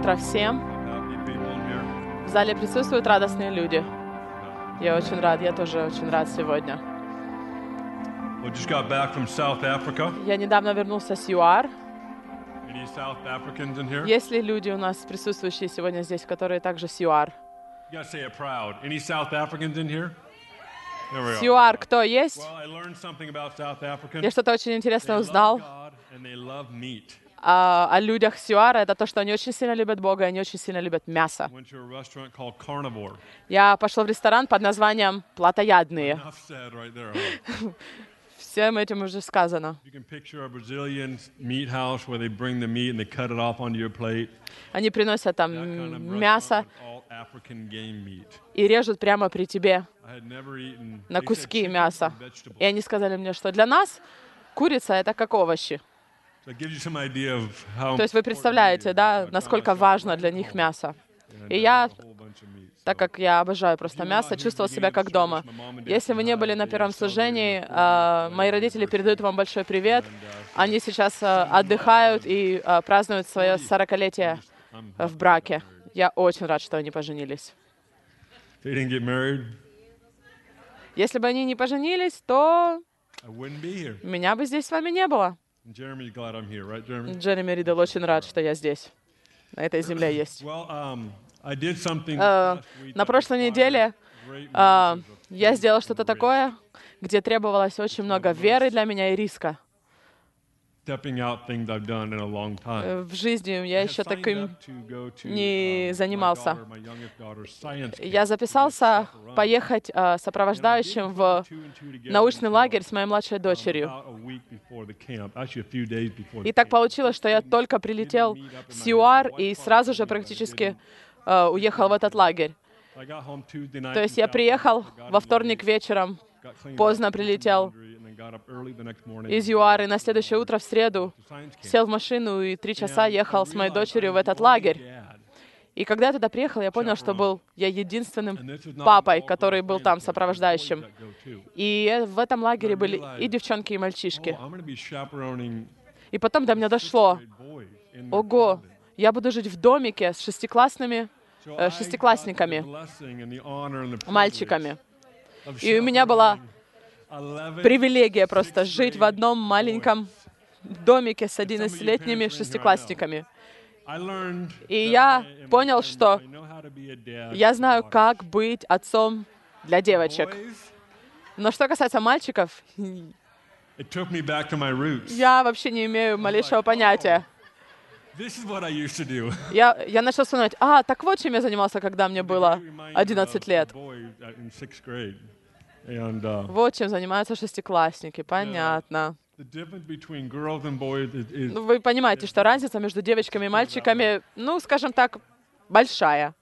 Утро всем. В зале присутствуют радостные люди. Я очень рад, я тоже очень рад сегодня. Я недавно вернулся с ЮАР. Есть ли люди у нас присутствующие сегодня здесь, которые также с ЮАР? С. ЮАР кто есть? Я что-то очень интересное узнал а, о людях с ЮАР. Это то, что они очень сильно любят Бога, и они очень сильно любят мясо. Я пошел в ресторан под названием said right there. huh? Всем этим уже сказано. Они приносят там kind of мясо и режут прямо при тебе на куски мяса. И они сказали мне, что для нас курица — это как овощи. То есть вы представляете, да, насколько важно для них мясо. And, И uh, я, так как я обожаю просто мясо, чувствовал себя как дома. Если вы не были на первом служении, а, мои родители передают вам большой привет. Они сейчас а, отдыхают и а, празднуют свое 40-летие в браке. Я очень рад, что они поженились. Если бы они не поженились, то меня бы здесь с вами не было. And Jeremy's glad I'm here, right, Jeremy? Джереми Ридл очень рад, что я здесь. На этой земле есть. Well, um, I did something week на прошлой неделе of я сделал что-то такое, где требовалось очень много веры для меня и риска. В жизни я еще таким не um, занимался. Я записался поехать а, сопровождающим в научный лагерь с моей младшей дочерью. days before И так получилось, что я только прилетел с ЮАР и сразу же практически э, уехал в этот лагерь. То есть я приехал во вторник вечером поздно прилетел из ЮАР, и на следующее утро в среду сел в машину и три часа ехал с моей дочерью в этот лагерь. И когда я туда приехал, я понял, что был я единственным папой, который был там сопровождающим. И в этом лагере были и девчонки, и мальчишки. И потом до меня дошло, ого, я буду жить в домике с шестиклассными э, шестиклассниками, мальчиками. И у меня была chaperoning 11 привилегия просто жить в одном маленьком домике с 11-летними шестиклассниками. И я понял, что Я знаю, как быть отцом для девочек. Но что касается мальчиков, я вообще не имею малейшего понятия. Я, я начал вспоминать, а, так вот чем я занимался, когда мне было It reminded me 11 of лет. And uh, Вот чем занимаются шестиклассники, понятно. Ну, вы понимаете, что разница между девочками и мальчиками, ну, скажем так, большая.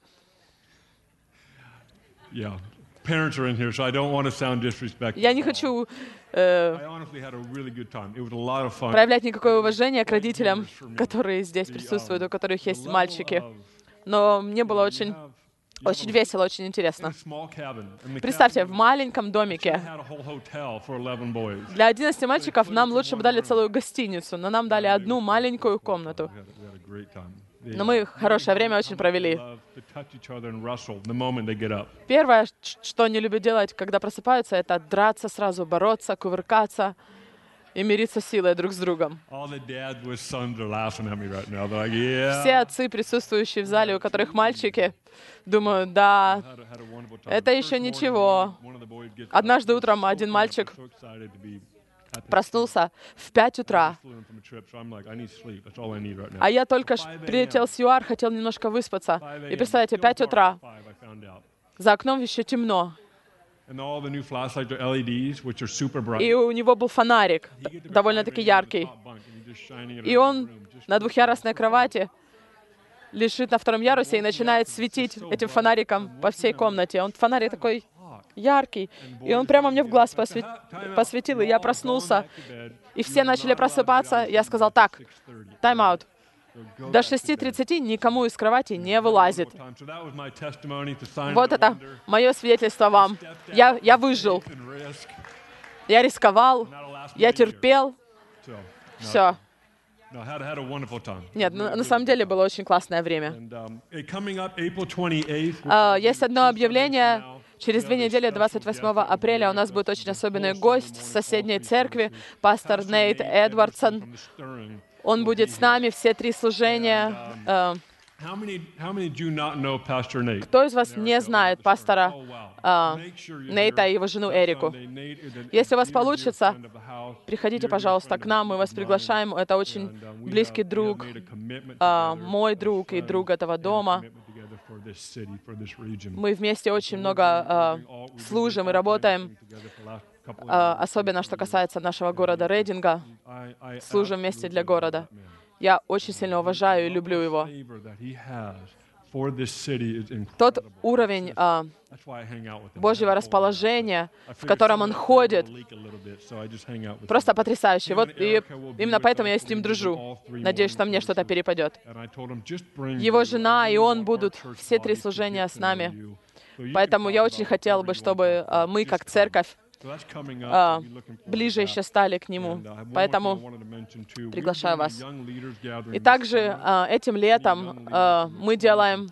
yeah. Parents are in here, so I don't want to sound disrespectful. Я не хочу э, проявлять никакое уважение к родителям, которые здесь присутствуют, у которых есть мальчики. Но мне было очень, очень весело, очень интересно. Представьте, в маленьком домике had a whole hotel for 11 boys. Для 11 мальчиков нам лучше бы дали целую гостиницу, но нам дали одну маленькую комнату. Но мы хорошее время очень провели. Первое, что они любят делать, когда просыпаются, это драться сразу, бороться, кувыркаться и мириться силой друг с другом. Все отцы, присутствующие в зале, у которых мальчики, думают, да. Это еще ничего. Однажды утром один мальчик проснулся в 5 утра, а я только прилетел с ЮАР, хотел немножко выспаться. 5 И представляете, 5 утра, за окном еще темно, и у него был фонарик, довольно-таки яркий. И он на двухъярусной кровати лежит на втором ярусе и начинает светить этим фонариком по всей комнате. Он фонарик такой яркий, и он прямо мне в глаз посве- посветил, и я проснулся, и все начали просыпаться. Я сказал, так, тайм-аут. До 6.30 никому из кровати не вылазит. Вот это мое свидетельство вам. Я, я выжил, я рисковал, я терпел. Все. Нет, на, на самом деле было очень классное время. And coming up April 28th, А, Есть одно объявление. Через две недели, 28 апреля, у нас будет очень особенный гость с соседней церкви, пастор Нейт Эдвардсон. Он будет с нами все три служения. Э? Кто из вас не знает пастора Oh, а, you're Нейта и его жену Эрику? Если у вас получится, приходите, пожалуйста, к нам, мы вас приглашаем. Это очень um, близкий друг, а, мой друг и друг этого дома. Мы вместе очень много а, служим и работаем, а, особенно что касается нашего города Рейдинга. служим вместе для города. Я очень сильно уважаю и люблю его. Тот уровень а, Божьего расположения, в котором он ходит, просто потрясающий. Вот и именно поэтому я с ним дружу. Надеюсь, что мне что-то перепадет. Его жена и он будут все три служения с нами. Поэтому я очень хотела бы, чтобы а, мы, как церковь, а, ближе еще стали к Нему. Поэтому приглашаю вас. И также а, этим летом а, мы делаем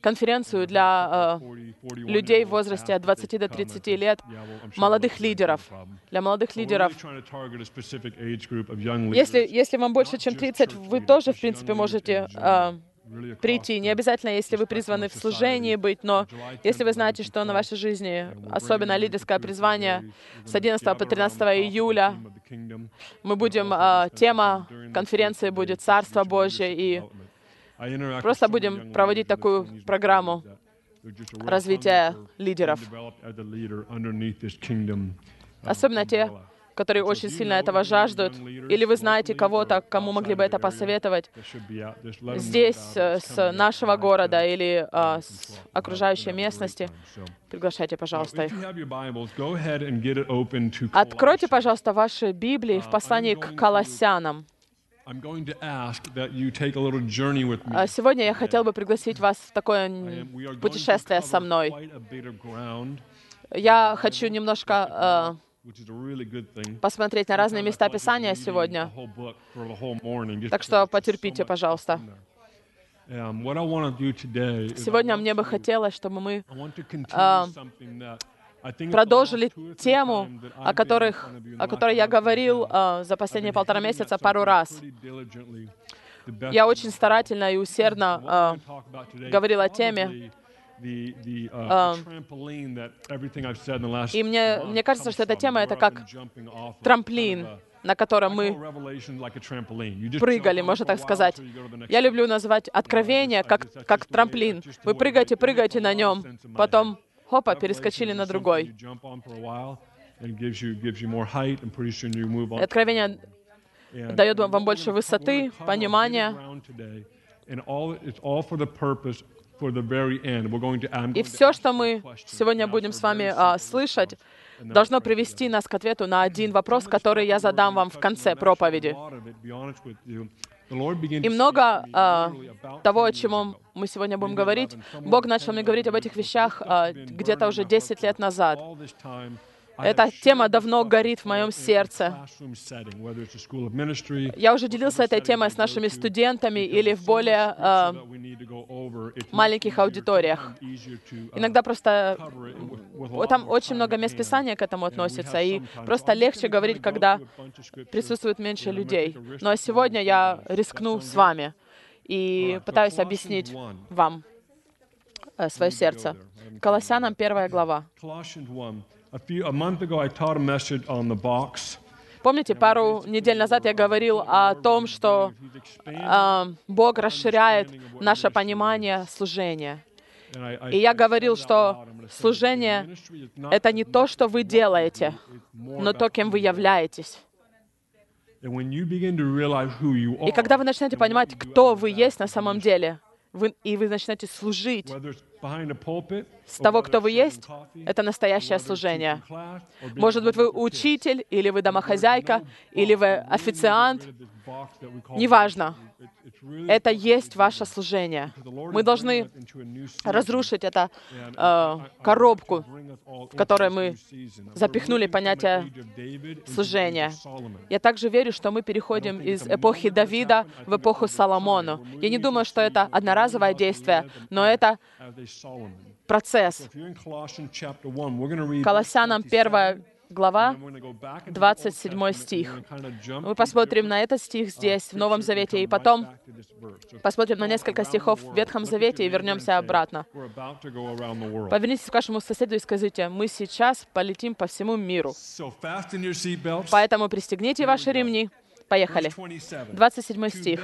конференцию для людей в возрасте от 20 до 30 лет, молодых лидеров. Для молодых лидеров. Если, если вам больше, чем 30, вы тоже, в принципе, можете прийти. Не обязательно, если вы призваны в служении быть, но если вы знаете, что на вашей жизни, особенно лидерское призвание, с 11 по 13 июля мы будем, а, тема конференции будет «Царство Божье», и просто будем проводить такую программу развития лидеров. Особенно те, которые очень сильно этого жаждут. Или вы знаете кого-то, кому могли бы это посоветовать здесь, э, с нашего города или а, с окружающей местности. Приглашайте, пожалуйста, их. Откройте, пожалуйста, ваши Библии в послании к Колоссянам. А Сегодня я хотел бы пригласить вас в такое путешествие со мной. Я хочу немножко э, посмотреть на разные места Писания сегодня, так что потерпите, пожалуйста. Сегодня мне бы хотелось, чтобы мы а, продолжили тему, о, которых, о которой я говорил э, за последние полтора месяца пару раз. Я очень старательно и усердно э, говорил о теме, и мне, мне кажется, что эта тема — это как трамплин, на котором мы прыгали, можно так сказать. Я люблю называть откровение как, как трамплин. Вы прыгаете, прыгаете на нем, потом, хопа, перескочили на другой. Откровение дает вам больше высоты, понимания. И все, что мы сегодня будем с вами а, слышать, должно привести нас к ответу на один вопрос, который я задам вам в конце проповеди. И много а, того, о чем мы сегодня будем говорить, Бог начал мне говорить об этих вещах а, где-то уже 10 лет назад. Эта тема давно горит в моем сердце. Я уже делился этой темой с нашими студентами или в более э, маленьких аудиториях. Иногда просто там очень много мест Писания к этому относится, и просто легче говорить, когда присутствует меньше людей. Но сегодня я рискну с вами и пытаюсь объяснить вам э, свое сердце. Колоссянам первая глава. Few. Помните, пару недель назад я говорил о том, что э, Бог расширяет наше понимание служения. И я говорил, что служение — это не то, что вы делаете, но то, кем вы являетесь. И когда вы начнете понимать, кто вы есть на самом деле, вы, и вы начнете служить с того, кто вы есть, это настоящее служение. Может быть, вы учитель, или вы домохозяйка, или вы официант, неважно. Это есть ваше служение. Мы должны разрушить эту э, коробку, в которой мы запихнули понятие служения. Я также верю, что мы переходим из эпохи Давида в эпоху Соломону. Я не думаю, что это одноразовое действие, но это процесс. Колоссянам 1 глава, 27 стих. Мы посмотрим на этот стих здесь, в Новом Завете, и потом посмотрим на несколько стихов в Ветхом Завете и вернемся обратно. Повернитесь к вашему соседу и скажите, мы сейчас полетим по всему миру. Поэтому пристегните ваши ремни, Поехали. 27 стих.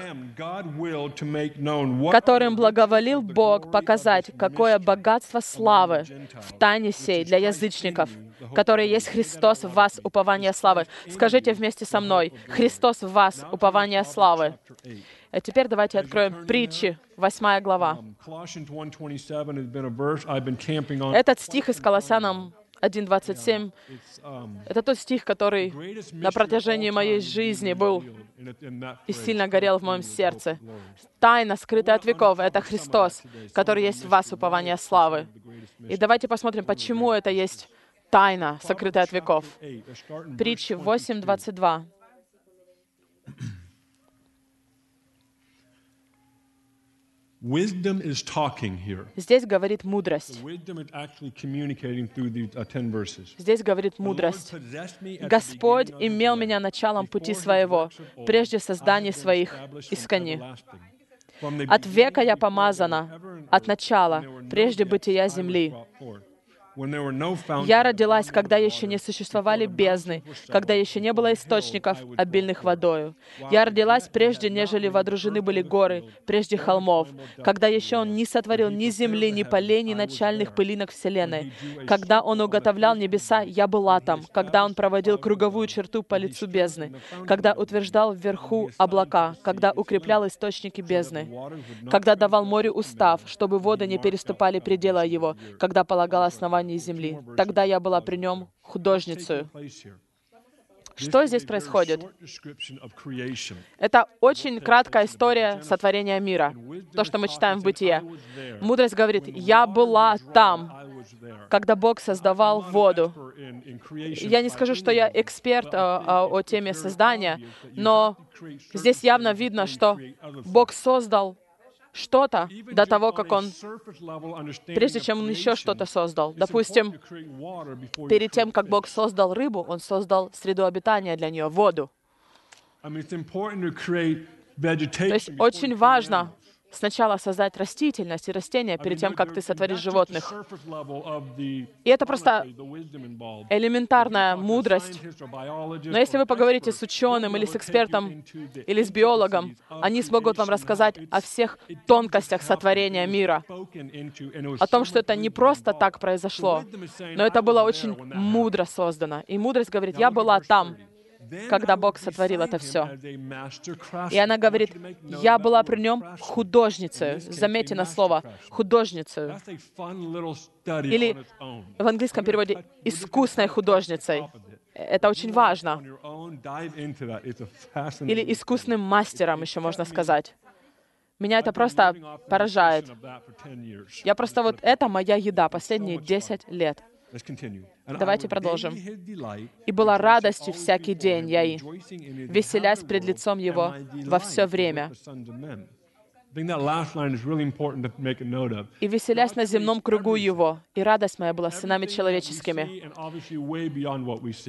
«Которым благоволил Бог показать, какое богатство славы в тайне сей для язычников, который есть Христос в вас, упование славы». Скажите вместе со мной, «Христос в вас, упование славы». А теперь давайте откроем притчи, 8 глава. Этот стих из Колоссянам 1.27 — это тот стих, который на протяжении моей жизни был и сильно горел в моем сердце. Тайна, скрытая от веков, — это Христос, который есть в вас, упование славы. И давайте посмотрим, почему это есть тайна, сокрытая от веков. Притчи 8.22. Wisdom is talking here. Здесь говорит мудрость. Wisdom is actually communicating through these uh, 10 verses. Здесь говорит мудрость. Господь имел меня началом пути своего, прежде создания своих искони. От века я помазана, от начала, прежде бытия земли. Я родилась, когда еще не существовали бездны, когда еще не было источников, обильных водою. Я родилась, прежде нежели водружены были горы, прежде холмов, когда еще Он не сотворил ни земли, ни полей, ни начальных пылинок вселенной. Когда Он уготовлял небеса, я была там. Когда Он проводил круговую черту по лицу бездны. Когда утверждал вверху облака. Когда укреплял источники бездны. Когда давал морю устав, чтобы воды не переступали предела его. Когда полагал основание основании земли. Тогда я была при нем художницей. Что здесь происходит? Это очень краткая история сотворения мира. То, что мы читаем в Бытие. Мудрость говорит, «Я была там, когда Бог создавал воду». Я не скажу, что я эксперт о, о, о теме создания, но здесь явно видно, что Бог создал что-то до того, как он, прежде чем он еще что-то создал. Допустим, перед тем, как Бог создал рыбу, он создал среду обитания для нее, воду. То есть очень важно сначала создать растительность и растения перед тем, как ты сотворишь животных. И это просто элементарная мудрость. Но если вы поговорите с ученым или с экспертом или с биологом, они смогут вам рассказать о всех тонкостях сотворения мира, о том, что это не просто так произошло, но это было очень мудро создано. И мудрость говорит, я была там, когда Бог сотворил это все. И она говорит, я была при нем художницей. Заметьте на слово «художницей». Или в английском переводе «искусной художницей». Это очень важно. Или искусным мастером еще можно сказать. Меня это просто поражает. Я просто вот, это моя еда последние 10 лет. Давайте продолжим. «И была радостью всякий день. Я и, веселясь пред лицом Его во все время». И веселясь на земном кругу Его, и радость моя была сынами человеческими.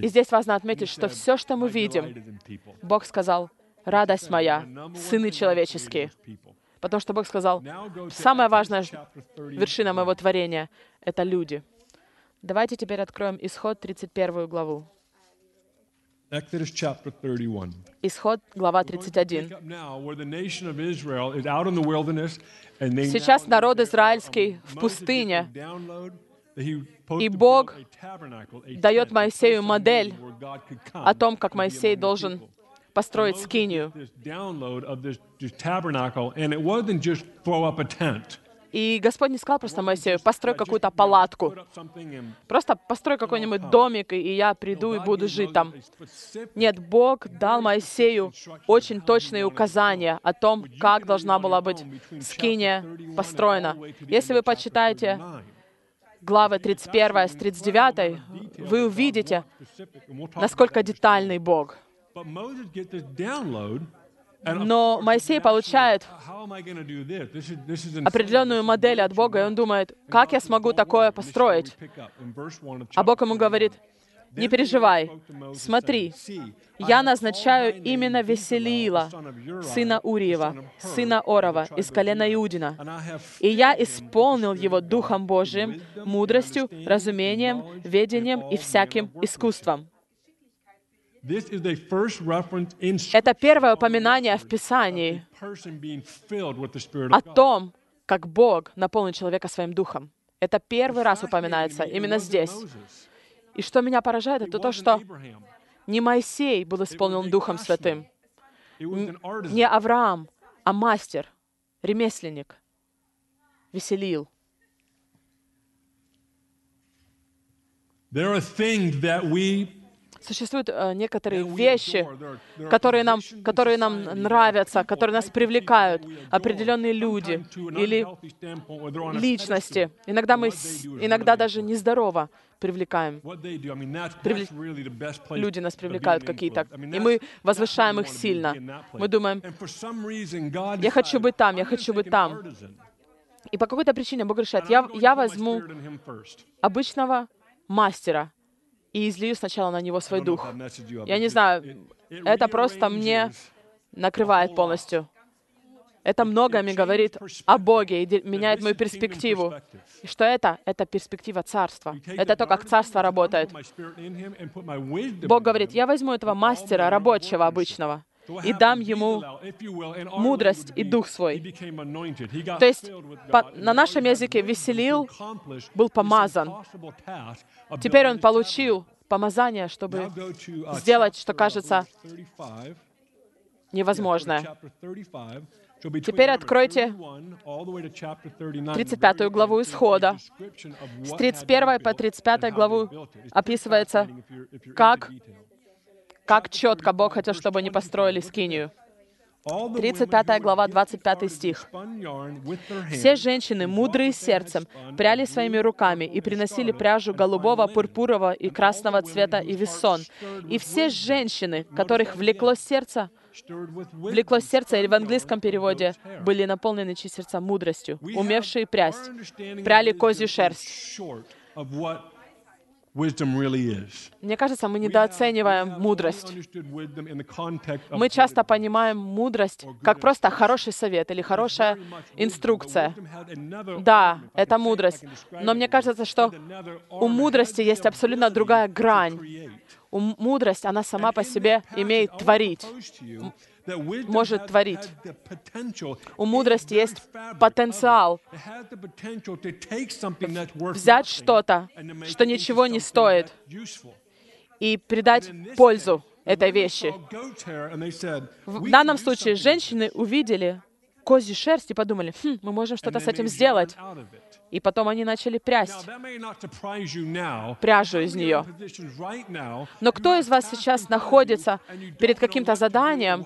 И здесь важно отметить, что все, что мы видим, Бог сказал, радость моя, сыны человеческие. Потому что Бог сказал, самая важная вершина моего творения — это люди — Давайте теперь откроем Исход 31 главу. Exodus chapter 31. Исход, глава 31. Сейчас народ израильский в пустыне, и Бог дает Моисею модель о том, как Моисей должен построить скинию. И Господь не сказал просто Моисею, построй какую-то палатку. Просто построй какой-нибудь домик, и и я приду и буду жить там. Нет, Бог дал Моисею очень точные указания о том, как должна была быть скиния построена. Если вы почитаете главы 31 с 39, вы увидите, насколько детальный Бог. Но Моисей получает определенную модель от Бога, и он думает, как я смогу такое построить? А Бог ему говорит, не переживай, смотри, я назначаю именно Веселиила, сына Уриева, сына Орова, из колена Иудина. И я исполнил его Духом Божиим, мудростью, разумением, ведением и всяким искусством. this is the first reference in Это первое упоминание в Писании о том, как Бог наполнил человека своим Духом. Это первый раз упоминается именно здесь. И что меня поражает, это то, что не Моисей был исполнен Духом Святым, не Авраам, а мастер, ремесленник, веселил. There are things that we Существуют э, некоторые вещи, которые нам, которые нам нравятся, которые нас привлекают, определенные люди или личности. Иногда мы иногда даже нездорово привлекаем. Привле- Люди нас привлекают какие-то, и мы возвышаем их сильно. Мы думаем, я хочу быть там, я хочу быть там. и по какой-то причине Бог решает, я, я возьму обычного мастера и излию сначала на него свой дух. Я не знаю, это просто мне накрывает полностью. Это многое мне говорит о Боге и меняет мою перспективу. И что это? Это перспектива царства. Это то, как царство работает. Бог говорит, я возьму этого мастера, рабочего обычного, и дам ему мудрость и дух свой. То есть по- на нашем языке «веселил» был помазан. Теперь он получил помазание, чтобы сделать, что кажется невозможное. Теперь откройте 35 главу Исхода. С 31 по 35 главу описывается, как, как четко Бог хотел, чтобы они построили скинию. 35 глава, 25 стих. Все женщины, мудрые сердцем, пряли своими руками и приносили пряжу голубого, пурпурового и красного цвета и весон. И все женщины, которых влекло сердце, влекло сердце, или в английском переводе, были наполнены чьи сердца мудростью, умевшие прясть, пряли козью шерсть. Мне кажется, мы недооцениваем мудрость. Мы часто понимаем мудрость как просто хороший совет или хорошая инструкция. Да, это мудрость. Но мне кажется, что у мудрости есть абсолютно другая грань. У мудрость, она сама по себе имеет творить. Может творить. У мудрости есть потенциал взять что-то, что ничего не стоит, и придать пользу этой вещи. В данном случае женщины увидели козью шерсть и подумали, хм, мы можем что-то с этим сделать. И потом они начали прясть пряжу из нее. Но кто из вас сейчас находится перед каким-то заданием,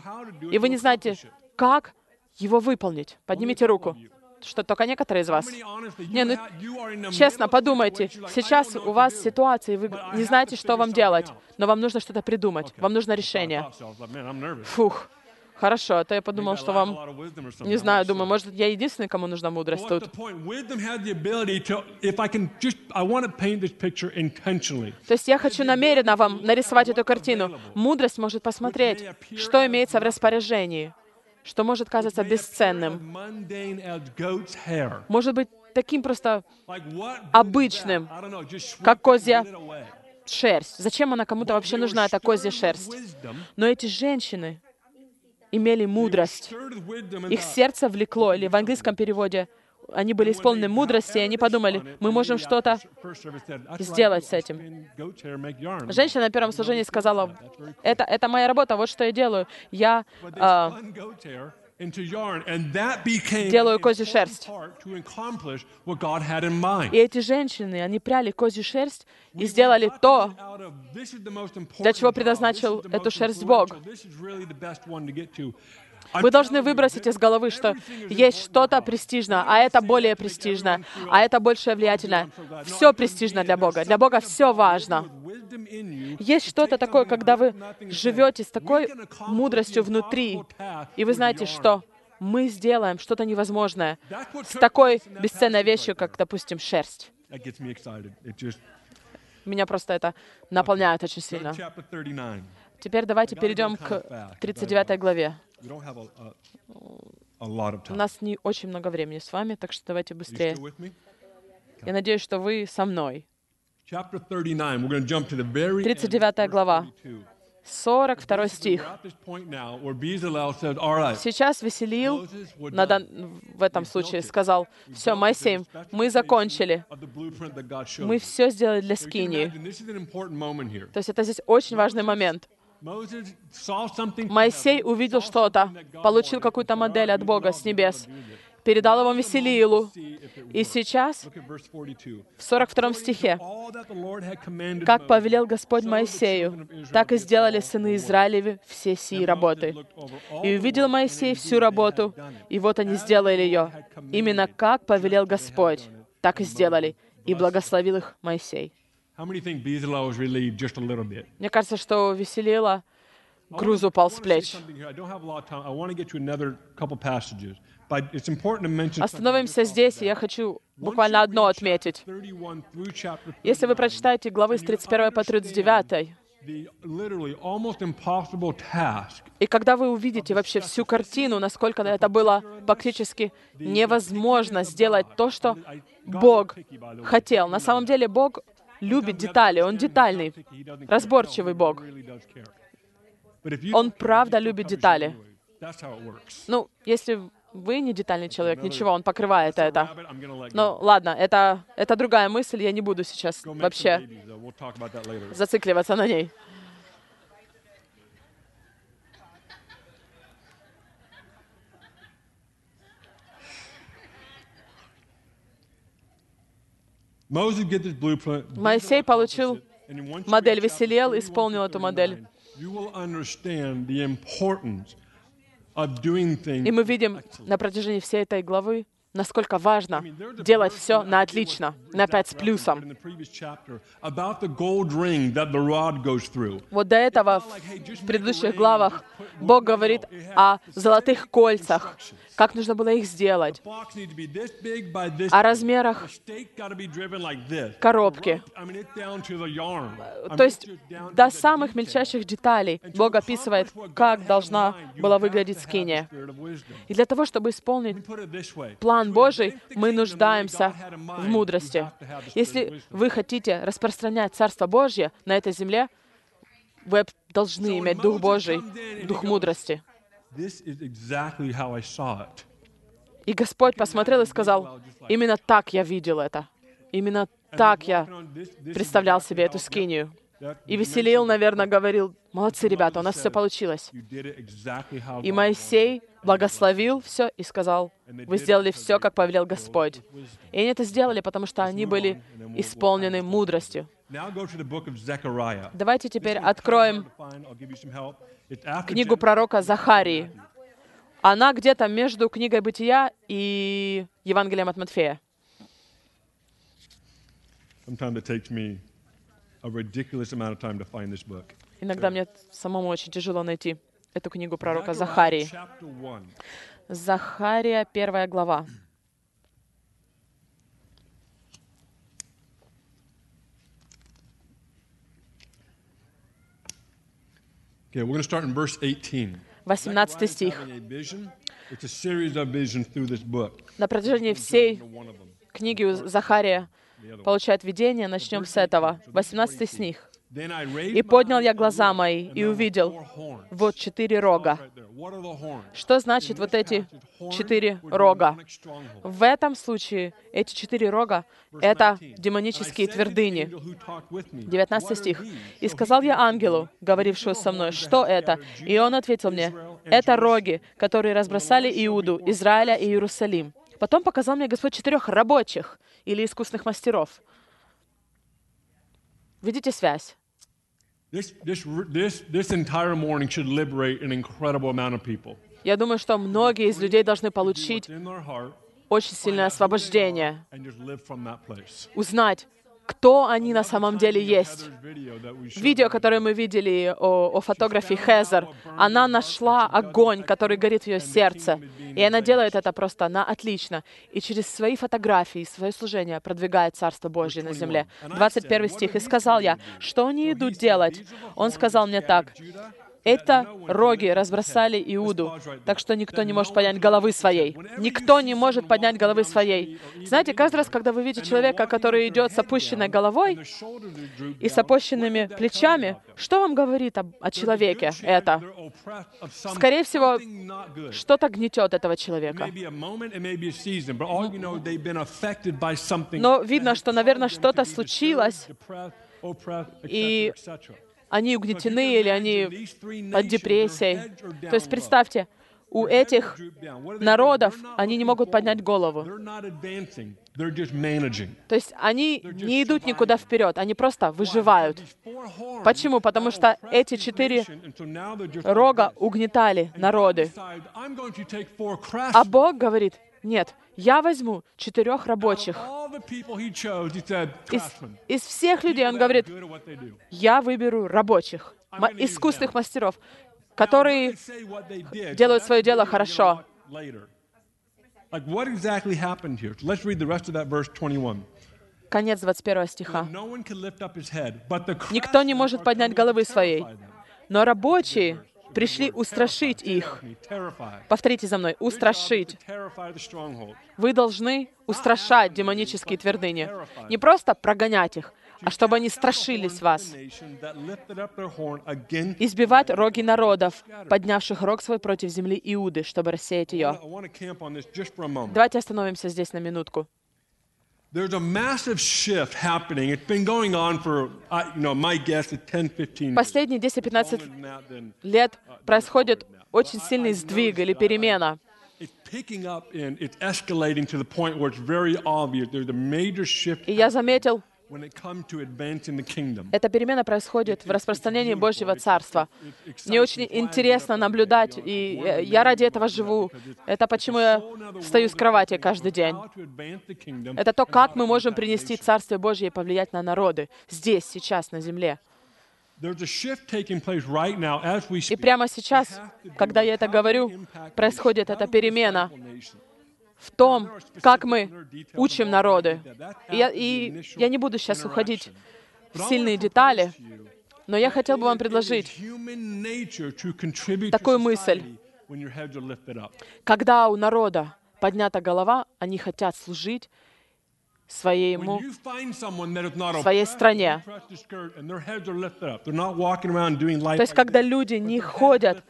и вы не знаете, как его выполнить? Поднимите руку. Что только некоторые из вас. Не, ну честно, подумайте. Сейчас у вас ситуация, и вы не знаете, что вам делать, но вам нужно что-то придумать. Вам нужно решение. Фух. Хорошо, а то я подумал, что вам... Не знаю, думаю, может, я единственный, кому нужна мудрость тут. То есть я хочу намеренно вам нарисовать эту картину. Мудрость может посмотреть, что имеется в распоряжении, что может казаться бесценным. Может быть, таким просто обычным, как козья шерсть. Зачем она кому-то вообще нужна, эта козья шерсть? Но эти женщины имели мудрость. Их сердце влекло, или в английском переводе они были исполнены мудрости, и они подумали, мы можем что-то сделать с этим. Женщина на первом служении сказала, это, это моя работа, вот что я делаю. Я, а, Делаю козью шерсть. part to accomplish what God had in mind. И эти женщины, они пряли козью шерсть и сделали то, для чего предназначил эту шерсть Бог. Вы Вы должны выбросить из головы, что есть что-то престижное, а это более престижно, а это больше влиятельно. Все престижно для Бога. Для Бога все важно. Есть что-то такое, когда вы живете с такой мудростью внутри, и вы знаете, что мы сделаем что-то невозможное с такой бесценной вещью, как, допустим, шерсть. Меня просто это наполняет очень сильно. Теперь давайте перейдем к 39 главе. У нас не очень много времени с вами, так что давайте быстрее. Я надеюсь, что вы со мной. 39 глава. 42 стих. Сейчас Веселил на дан- в этом случае сказал, все, Моисей, мы закончили, мы все сделали для Скинии. То есть это здесь очень важный момент. Моисей увидел что-то, получил какую-то модель от Бога с небес, передал его Веселиилу. И сейчас, в 42 стихе, «Как повелел Господь Моисею, так и сделали сыны Израилевы все сии работы. И увидел Моисей всю работу, и вот они сделали ее. Именно как повелел Господь, так и сделали. И благословил их Моисей». Мне кажется, что Веселила груз упал с плеч. Остановимся здесь, и я хочу буквально одно отметить. Если вы прочитаете главы с 31 по 39, и когда вы увидите вообще всю картину, насколько это было практически невозможно сделать то, что Бог хотел. На самом деле Бог любит детали, Он детальный, разборчивый Бог. Он правда любит детали. Ну, если вы не детальный человек, ничего, он покрывает это. Ну, ладно, это, это другая мысль, я не буду сейчас вообще зацикливаться на ней. Моисей получил модель Веселел, исполнил эту модель. И мы видим на протяжении всей этой главы, насколько важно делать все на отлично, на пять с плюсом. Вот до этого в предыдущих главах Бог говорит о золотых кольцах, как нужно было их сделать, о размерах коробки. То есть до самых мельчайших деталей Бог описывает, как должна была выглядеть скиния. И для того, чтобы исполнить план Божий, мы нуждаемся в мудрости. Если вы хотите распространять Царство Божье на этой земле, вы должны иметь Дух Божий, Дух мудрости. И Господь посмотрел и сказал, именно так я видел это. Именно так я представлял себе эту скинию. И Веселил, наверное, говорил, молодцы, ребята, у нас все получилось. И Моисей благословил все и сказал, вы сделали все, как повелел Господь. И они это сделали, потому что они были исполнены мудростью. Давайте теперь откроем книгу пророка Захарии. Она где-то между книгой Бытия и Евангелием от Матфея. Иногда мне самому очень тяжело найти эту книгу пророка Захарии. Захария, первая глава. Okay, we're going to start in verse 18. 18 стих. На протяжении всей книги Захария получает видение. Начнем с этого. 18 стих. «И поднял я глаза мои и увидел вот четыре рога». Что значит вот эти четыре рога? В этом случае эти четыре рога — это демонические твердыни. 19 стих. «И сказал я ангелу, говорившему со мной, что это? И он ответил мне, Это роги, которые разбросали Иуду, Израиля и Иерусалим. Потом показал мне Господь четырех рабочих или искусных мастеров. Видите связь? This, this, this, this entire morning should liberate an incredible amount of people. Я думаю, что многие из людей должны получить очень сильное освобождение, узнать, кто они на самом деле есть. Видео, которое мы видели о, о фотографии Хезер, она нашла огонь, который горит в ее сердце. И она делает это просто на отлично. И через свои фотографии, свое служение продвигает Царство Божье на земле. 21 стих. «И сказал я, что они идут делать?» Он сказал мне так, это роги разбросали Иуду, так что никто не может поднять головы своей. Никто не может поднять головы своей. Знаете, каждый раз, когда вы видите человека, который идет с опущенной головой и с опущенными плечами, что вам говорит об- о человеке это? Скорее всего, что-то гнетет этого человека. Но видно, что, наверное, что-то случилось, И. они угнетены или они под депрессией. То есть представьте, у этих народов они не могут поднять голову. То есть они не идут никуда вперед, они просто выживают. Почему? Потому что эти четыре рога угнетали народы. А Бог говорит, нет, я возьму четырех рабочих. Из, из всех людей он говорит, я выберу рабочих, искусных мастеров, которые делают свое дело хорошо. gonna watch Later. Like what exactly happened here? Let's read the rest of that verse 21. Конец 21 стиха. Никто не может поднять головы своей. Но рабочие пришли устрашить их. Повторите за мной, устрашить. Вы должны устрашать демонические твердыни. Не просто прогонять их, а чтобы они страшились вас. Избивать роги народов, поднявших рог свой против земли Иуды, чтобы рассеять ее. Давайте остановимся здесь на минутку. There's a massive shift happening. It's been going on for, I- you know, my guess is 10, 15 years. Последние 10-15 Longer than that, then лет происходит очень сильный сдвиг или перемена. It's picking up and it's escalating to the point where it's very obvious there's a major shift И я заметил, эта перемена происходит в распространении Божьего Царства. Мне очень интересно наблюдать, и я ради этого живу. Это почему я встаю с кровати каждый день. Это то, как мы можем принести Царствие Божье и повлиять на народы здесь, сейчас, на земле. И прямо сейчас, когда я это говорю, происходит эта перемена в том, как мы учим народы. И я, и я не буду сейчас уходить в сильные детали, но я хотел бы вам предложить такую мысль. Когда у народа поднята голова, они хотят служить своему, своей стране. То есть, когда люди не ходят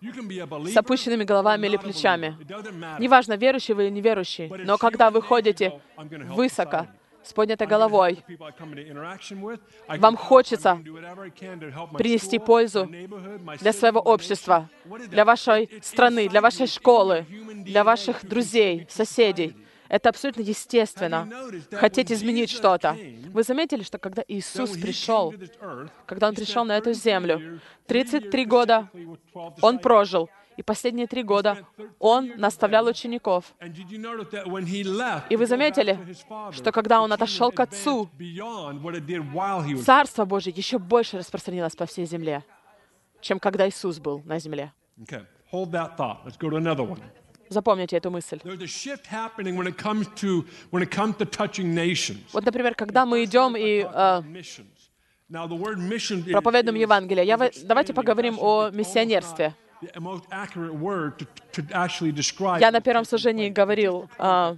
с опущенными головами или плечами. Неважно, верующий вы или неверующий, но когда вы ходите высоко, с поднятой головой, Вам хочется принести пользу для своего общества, для вашей страны, для вашей школы, для ваших друзей, соседей. Это абсолютно естественно. Хотеть изменить что-то. Вы заметили, что когда Иисус пришел, когда Он пришел на эту 33 землю, years, 33 years года specifically with 12 Он прожил, и последние три года Он наставлял учеников. И вы заметили, что когда Он отошел к Отцу, Царство Божье еще больше распространилось по всей земле, чем когда Иисус был на земле. Запомните эту мысль. Вот, например, когда мы идем и э, проповедуем Евангелие, я, давайте поговорим о миссионерстве. Я на первом служении говорил а,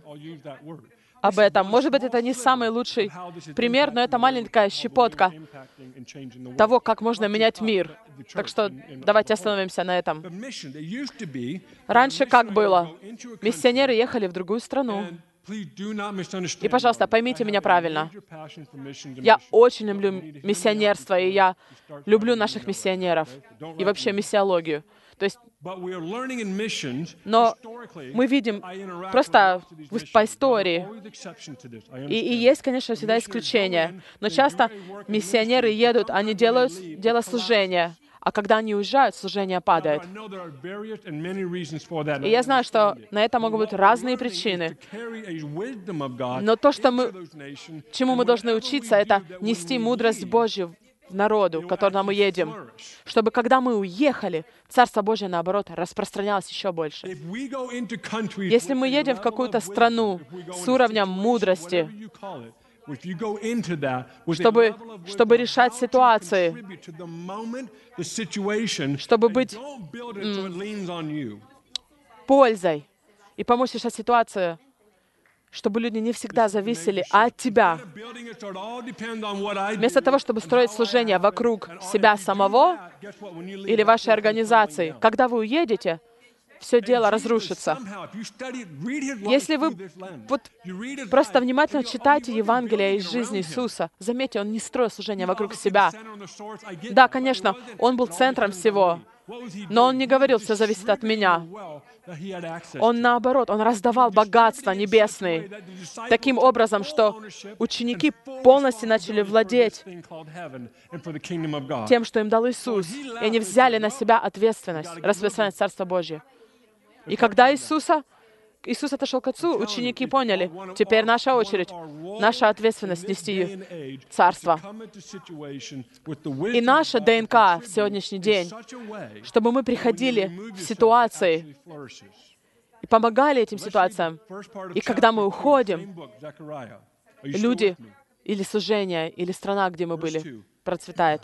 Об этом. Может быть, это не самый лучший пример, но это маленькая щепотка того, как можно менять мир. Так что давайте остановимся на этом. Раньше как было? Миссионеры ехали в другую страну. И, пожалуйста, поймите меня правильно. Я очень люблю миссионерство, и я люблю наших миссионеров и вообще миссиологию. То есть Но мы видим просто по истории, и, и есть, конечно, всегда исключения, но часто миссионеры едут, они делают дело служения, а когда они уезжают, служение падает. И я знаю, что на это могут быть разные причины. Но то, что мы- Чему мы должны учиться, это нести мудрость Божью народу, к которому мы едем, чтобы когда мы уехали, Царство Божье, наоборот, распространялось еще больше. Если Если мы едем в какую-то страну с уровнем мудрости, чтобы, чтобы решать ситуации, чтобы быть пользой и помочь решать ситуацию, чтобы люди не всегда зависели от тебя. Вместо того, чтобы строить служение вокруг себя самого или вашей организации, когда вы уедете, все дело разрушится. Если вы вот просто внимательно читайте Евангелие из жизни Иисуса, заметьте, Он не строил служение вокруг себя. Да, конечно, Он был центром всего, но Он не говорил, все зависит от меня. Он наоборот, Он раздавал богатства небесные таким образом, что ученики полностью начали владеть тем, что им дал Иисус, и они взяли на себя ответственность распространять Царство Божье. И когда Иисуса, Иисус отошел к Отцу, ученики поняли, теперь наша очередь, наша ответственность нести Царство. И наша ДНК в сегодняшний день, чтобы мы приходили в ситуации и помогали этим ситуациям. И когда мы уходим, люди или служение, или страна, где мы были, процветает.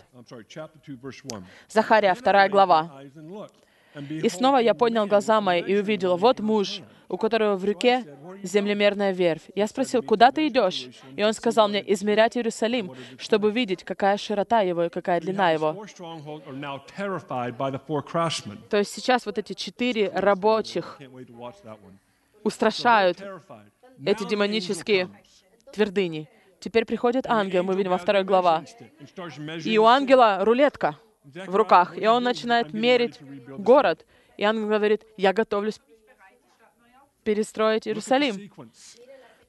Захария, 2 глава. И снова я поднял глаза мои и увидел, вот муж, у которого в руке землемерная верфь. Я спросил, куда ты идешь? И он сказал мне, измерять Иерусалим, чтобы видеть, какая широта его и какая длина его. То есть сейчас вот эти четыре рабочих устрашают эти демонические твердыни. Теперь приходит ангел, мы видим во второй глава. И у ангела рулетка в руках, и он начинает мерить город. И ангел говорит, я готовлюсь перестроить Иерусалим.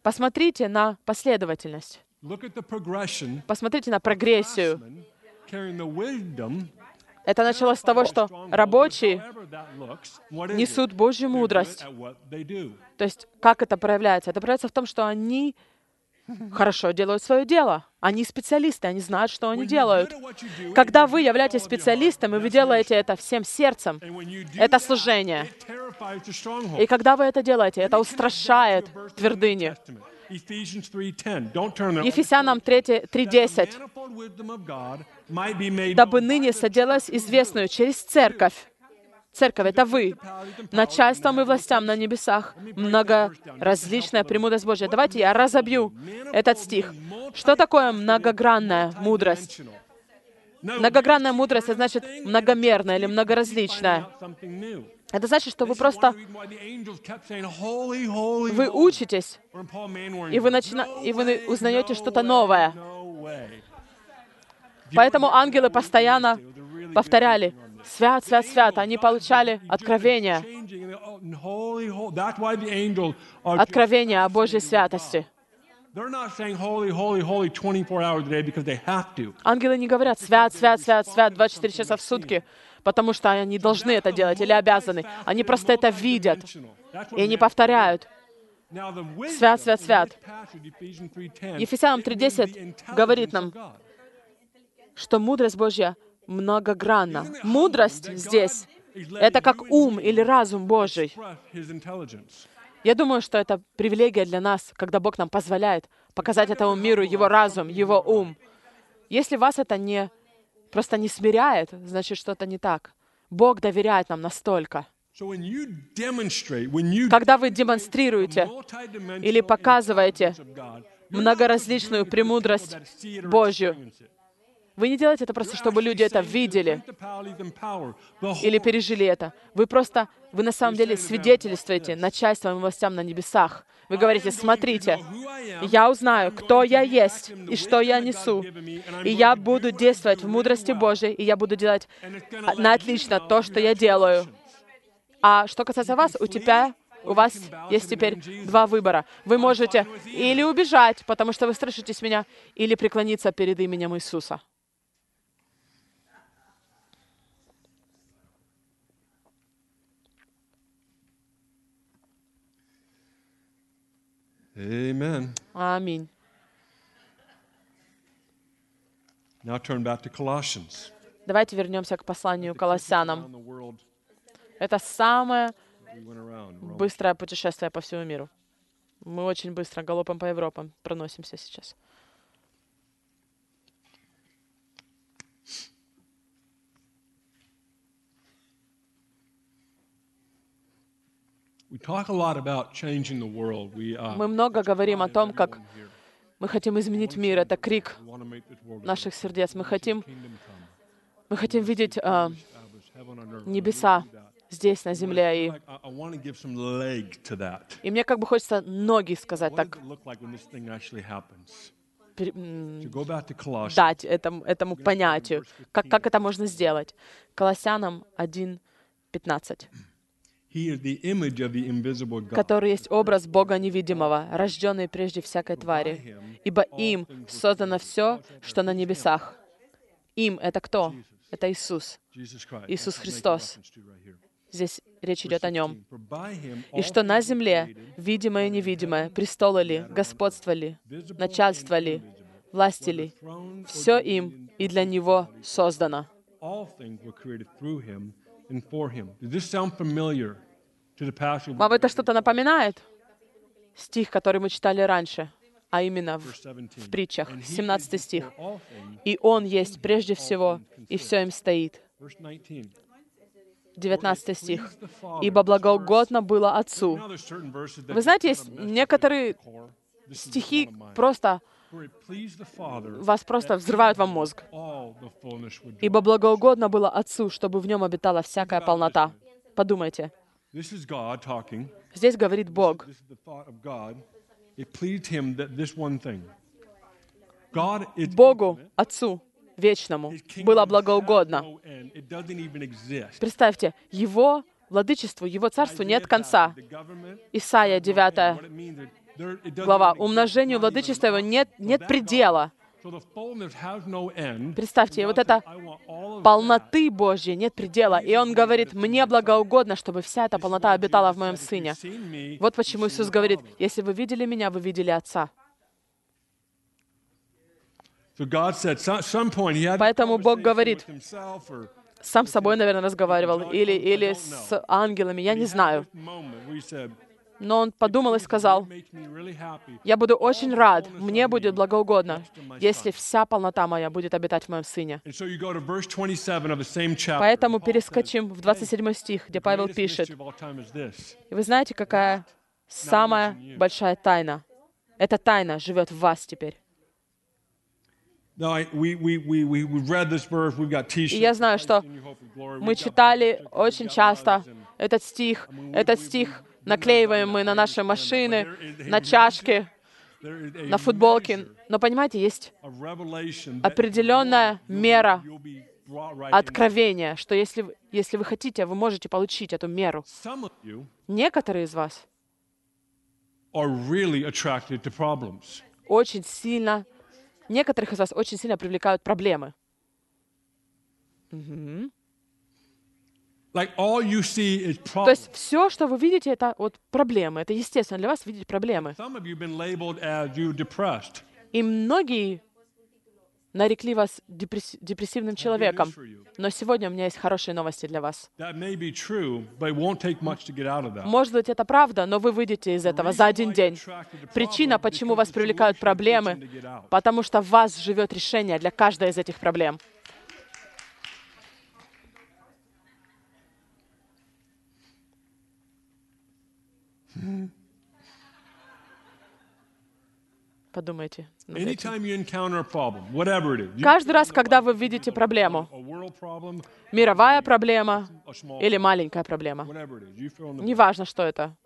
Посмотрите на последовательность. Посмотрите на прогрессию. Это началось с того, что рабочие несут Божью мудрость. То есть, как это проявляется? Это проявляется в том, что они хорошо делают свое дело. Они специалисты, они знают, что они делают. Когда вы являетесь специалистом, и вы делаете это всем сердцем, это служение. И когда вы это делаете, это устрашает твердыни. Ефесянам 3.10. «Дабы ныне соделалось известную через церковь, Церковь — это вы. Начальством и властям на небесах многоразличная премудрость Божья. Давайте я разобью этот стих. Что такое многогранная мудрость? Многогранная мудрость — это значит многомерная или многоразличная. Это значит, что вы просто вы учитесь, и вы, начина... и вы узнаете что-то новое. Поэтому ангелы постоянно повторяли, свят, свят, свят. Они получали откровение. Откровение о Божьей святости. Ангелы не говорят свят, свят, свят, свят 24 часа в сутки, потому что они должны это делать или обязаны. Они просто это видят, и они повторяют. Свят, свят, свят. Ефесянам 3.10 говорит нам, что мудрость Божья многогранна. Мудрость здесь — это как ум или разум Божий. Я думаю, что это привилегия для нас, когда Бог нам позволяет показать этому миру Его разум, Его ум. Если вас это не просто не смиряет, значит, что-то не так. Бог доверяет нам настолько. Когда вы демонстрируете или показываете многоразличную премудрость Божью, вы не делаете это просто, чтобы люди это видели или пережили это. Вы просто, вы на самом деле свидетельствуете начальством и властям на небесах. Вы говорите, смотрите, я узнаю, кто я есть и что я несу. И я буду действовать в мудрости Божьей, и я буду делать на отлично то, что я делаю. А что касается вас, у тебя у вас есть теперь два выбора. Вы можете или убежать, потому что вы страшитесь меня, или преклониться перед именем Иисуса. Amen. Аминь. Now turn back to Colossians. Давайте вернемся к посланию Колоссянам. Это самое быстрое путешествие по всему миру. Мы очень быстро галопом по Европам проносимся сейчас. We talk a lot about changing the world. We, uh, Мы много говорим о том, как мы хотим изменить мир. Это крик наших сердец. Мы хотим, мы хотим видеть earth. небеса здесь, на земле. И, и мне как бы хочется ноги сказать так, дать этому, этому понятию. Как, как это можно сделать? Колоссянам 1.15. который есть образ Бога невидимого, рожденный прежде всякой твари. Ибо им создано все, что на небесах. Им — это кто? Это Иисус. Иисус Христос. Здесь речь идет о Нем. И что на земле, видимое и невидимое, престолы ли, господство ли, начальство ли, власти ли, все им и для Него создано. Вам это что-то напоминает? Стих, который мы читали раньше, а именно в, Verse 17. в притчах, And he is 17 стих. «И Он есть прежде всего, и все им стоит». Verse 19. 19 стих. «Ибо благоугодно было Отцу». Вы знаете, есть некоторые стихи просто, Вас просто взрывают вам мозг. «Ибо благоугодно было Отцу, чтобы в нем обитала всякая полнота». Подумайте, здесь говорит Бог. Богу, Отцу, Вечному, было благоугодно. Представьте, Его владычеству, Его царству нет конца. Исайя 9 глава. Умножению владычества Его нет, нет предела. Представьте, вот это полноты Божьей нет предела. И Он говорит, мне благоугодно, чтобы вся эта полнота обитала в моем Сыне. Вот почему Иисус говорит, если вы видели меня, вы видели Отца. Поэтому Бог говорит, Сам с собой, наверное, разговаривал. Или, или с ангелами, я не знаю. Но Он подумал и сказал, "It makes me really happy я буду очень рад, мне будет благоугодно, если вся полнота моя будет обитать в моем Сыне. And so you go to verse 27 of the same chapter. Поэтому перескочим в 27 стих, где Павел "Greatest пишет, и вы знаете, какая самая большая тайна? Эта тайна живет в вас теперь. И я знаю, что мы читали очень часто этот стих. Этот стих наклеиваем мы на наши машины, на чашки, на футболки. Но понимаете, есть определенная мера откровения, что если, если вы хотите, вы можете получить эту меру. Некоторые из вас очень сильно, некоторых из вас очень сильно привлекают проблемы. Like all you see is То есть все, что вы видите, это вот проблемы. Это естественно для вас видеть проблемы. И многие нарекли вас депресс- депрессивным человеком. Но сегодня у меня есть хорошие новости для вас. Может быть, это правда, но вы выйдете из этого за один день. Причина, почему вас привлекают проблемы, потому что в вас живет решение для каждой из этих проблем. Подумайте. над этим. Anytime you encounter a problem, whatever it is, you- Каждый раз, когда вы видите проблему, мировая проблема или маленькая проблема, неважно, что это,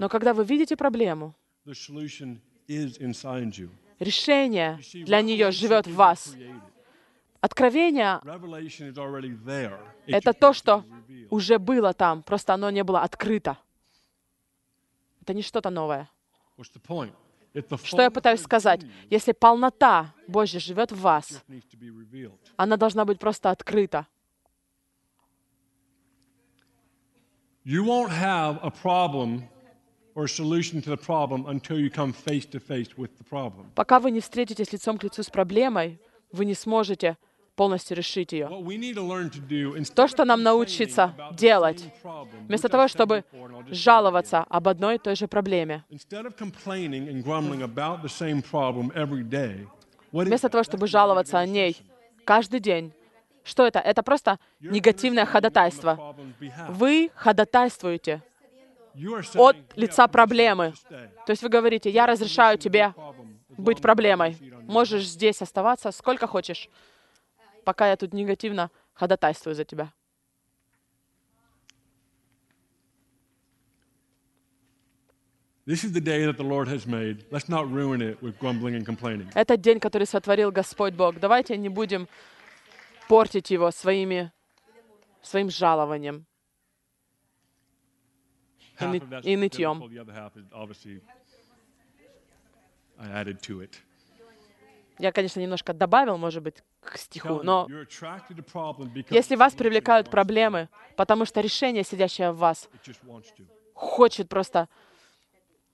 но когда вы видите проблему, решение для нее живет в вас. Откровение это то, что уже было там, просто оно не было открыто. Это не что-то новое. Что я пытаюсь сказать? Если полнота Божья живет в вас, она должна быть просто открыта. You won't have a problem or a solution to the problem until you come face to face with the problem. Пока вы не встретитесь лицом к лицу с проблемой, вы не сможете полностью решить ее. То, что нам научиться делать, вместо того, чтобы жаловаться об одной и той же проблеме, вместо того, чтобы жаловаться о ней каждый день, что это? Это просто негативное ходатайство. Вы ходатайствуете от лица "Yeah, проблемы. То есть вы говорите, я разрешаю тебе быть проблемой. Можешь здесь оставаться сколько хочешь, пока я тут негативно ходатайствую за тебя. This is the day that the Lord has made. Let's not ruin it with grumbling and complaining. Это день, который сотворил Господь Бог. Давайте не будем портить его своими, своим жалованием. Of that's и нытьем. Я, конечно, немножко добавил, может быть, к стиху, но если вас привлекают проблемы, потому что решение, сидящее в вас, хочет просто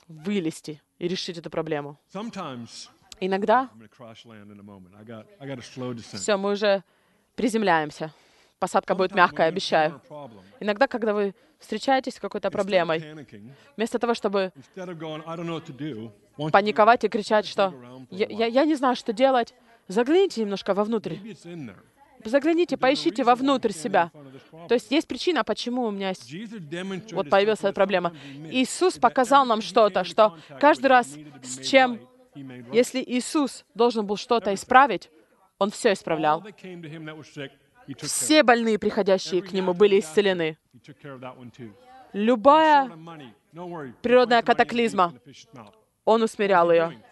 вылезти и решить эту проблему. Иногда, все, мы уже приземляемся. Посадка будет мягкая, обещаю. Иногда, когда вы встречаетесь с какой-то проблемой, вместо того, чтобы паниковать и кричать, что я, я, я не знаю, что делать, загляните немножко вовнутрь. Загляните, поищите вовнутрь себя. То есть есть причина, почему у меня вот появилась эта проблема. Иисус показал нам что-то, что каждый раз с чем, если Иисус должен был что-то исправить, Он все исправлял. Все больные, приходящие к Нему, были исцелены. Любая природная катаклизма. Он усмирял ее.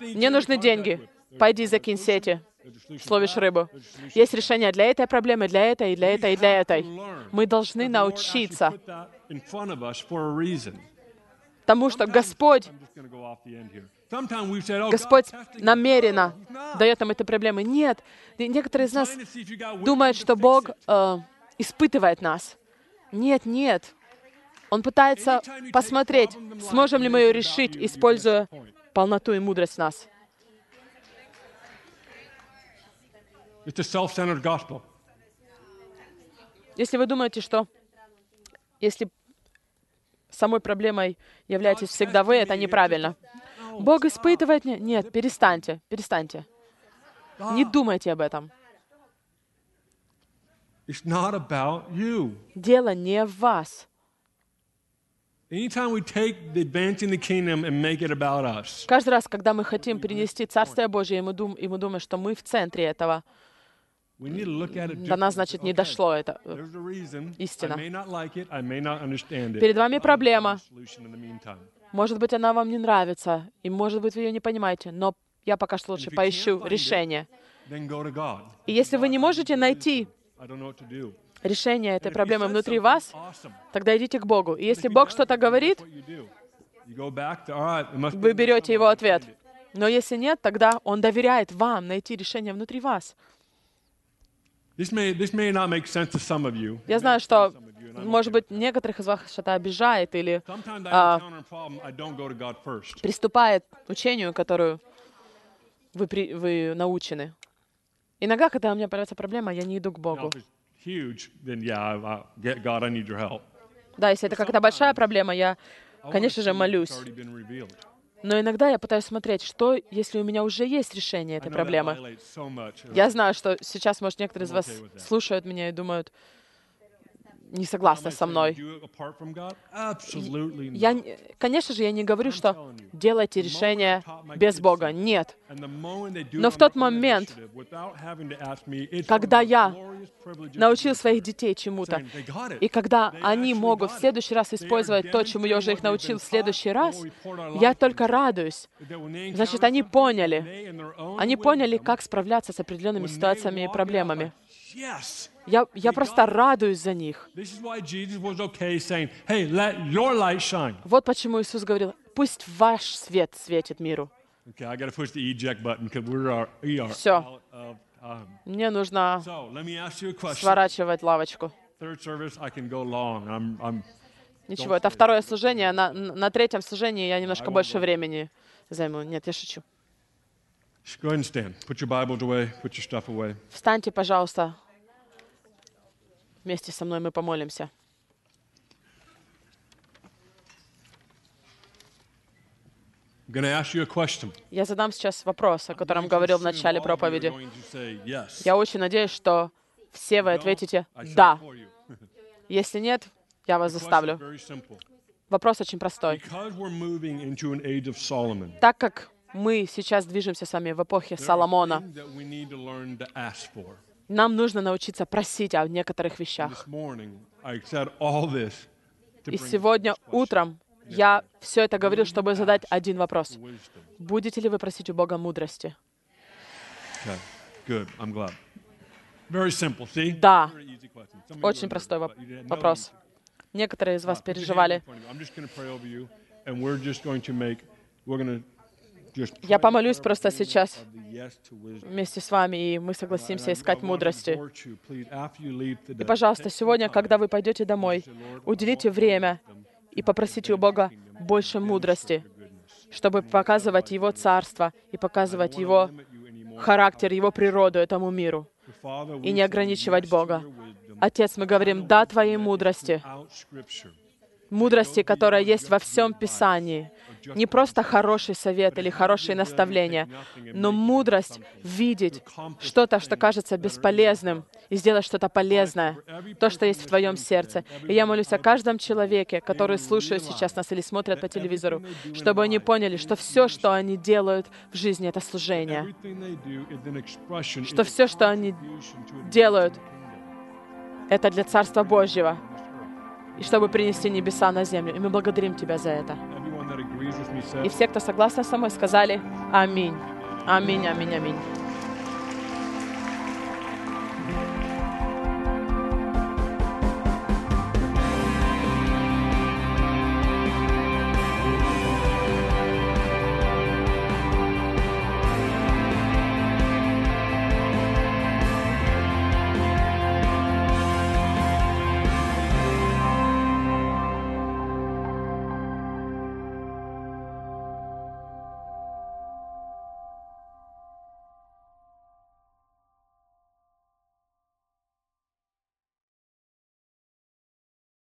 Мне нужны деньги. Пойди solution, сети. Словишь рыбу. Есть решение для этой проблемы, для этой, для этой, для этой. Мы должны научиться тому, что Господь Господь намеренно дает нам эти проблемы. Нет, некоторые из нас думают, что Бог э, испытывает нас. Нет, нет. Он пытается посмотреть, сможем ли мы ее решить, используя полноту и мудрость нас. Если вы думаете, что если самой проблемой являетесь всегда вы, это неправильно. Бог испытывает меня? Нет, перестаньте, перестаньте. Не думайте об этом. Дело не в вас. Каждый раз, когда мы хотим перенести Царствие Божье, и мы, дум, и мы думаем, что мы в центре этого, до нас, значит, не дошло это. Истина. Перед вами проблема. Может быть, она вам не нравится, и, может быть, вы ее не понимаете, но я пока что лучше поищу решение. И если вы не можете найти решение этой проблемы внутри вас, тогда идите к Богу. И если Бог что-то говорит, вы берете его ответ. Но если нет, тогда Он доверяет вам найти решение внутри вас. Я знаю, что, может быть, некоторых из вас что-то обижает или а, приступает к учению, которую вы, при- вы научены. Иногда, когда у меня появляется проблема, я не иду к Богу. Да, если это какая-то большая проблема, я, конечно же, молюсь. Но иногда я пытаюсь смотреть, что, если у меня уже есть решение этой проблемы. Я знаю, что сейчас, может, некоторые из вас слушают меня и думают, не согласны со мной. Я, не- конечно же, я не говорю, что делайте решение без Бога. Нет. Но в тот момент, когда я Научил своих детей чему-то. saying, "They got it. И когда они могут в следующий раз использовать то, чему я уже их научил в следующий раз, я только радуюсь. Значит, они поняли. Они поняли, как справляться с определенными ситуациями и проблемами. Я, я просто радуюсь за них. Вот почему Иисус говорил, пусть ваш свет светит миру. Time. Мне нужно сворачивать лавочку. Ничего, это второе служение. На, на третьем служении я немножко больше времени займу. Нет, я шучу. Just go Вместе со мной мы помолимся. Я задам сейчас вопрос, о котором говорил в начале проповеди. Я очень надеюсь, что все вы ответите «да». Если нет, я вас заставлю. Вопрос очень простой. Так как мы сейчас движемся с вами в эпохе Соломона, нам нужно научиться просить о некоторых вещах. И сегодня утром я все это говорил, чтобы задать один вопрос. Будете ли вы просить у Бога мудрости? Да. Очень простой вопрос. Некоторые из вас переживали. Я помолюсь просто сейчас вместе с вами, и мы согласимся искать мудрости. И, пожалуйста, сегодня, когда вы пойдете домой, уделите время и попросите у Бога больше мудрости, чтобы показывать Его Царство и показывать Его характер, Его природу этому миру. И не ограничивать Бога. Отец, мы говорим «да» Твоей мудрости, мудрости, которая есть во всем Писании. Не просто хороший совет или хорошие наставления, но мудрость видеть что-то, что кажется бесполезным, и сделать что-то полезное, то, что есть в твоем сердце. И я молюсь о каждом человеке, который слушает сейчас нас или смотрят по телевизору, чтобы они поняли, что все, что они делают в жизни, это служение. Что все, что они делают, это для Царства Божьего, и чтобы принести небеса на землю. И мы благодарим Тебя за это. И все, кто согласны со мной, сказали «Аминь». Аминь, аминь, аминь.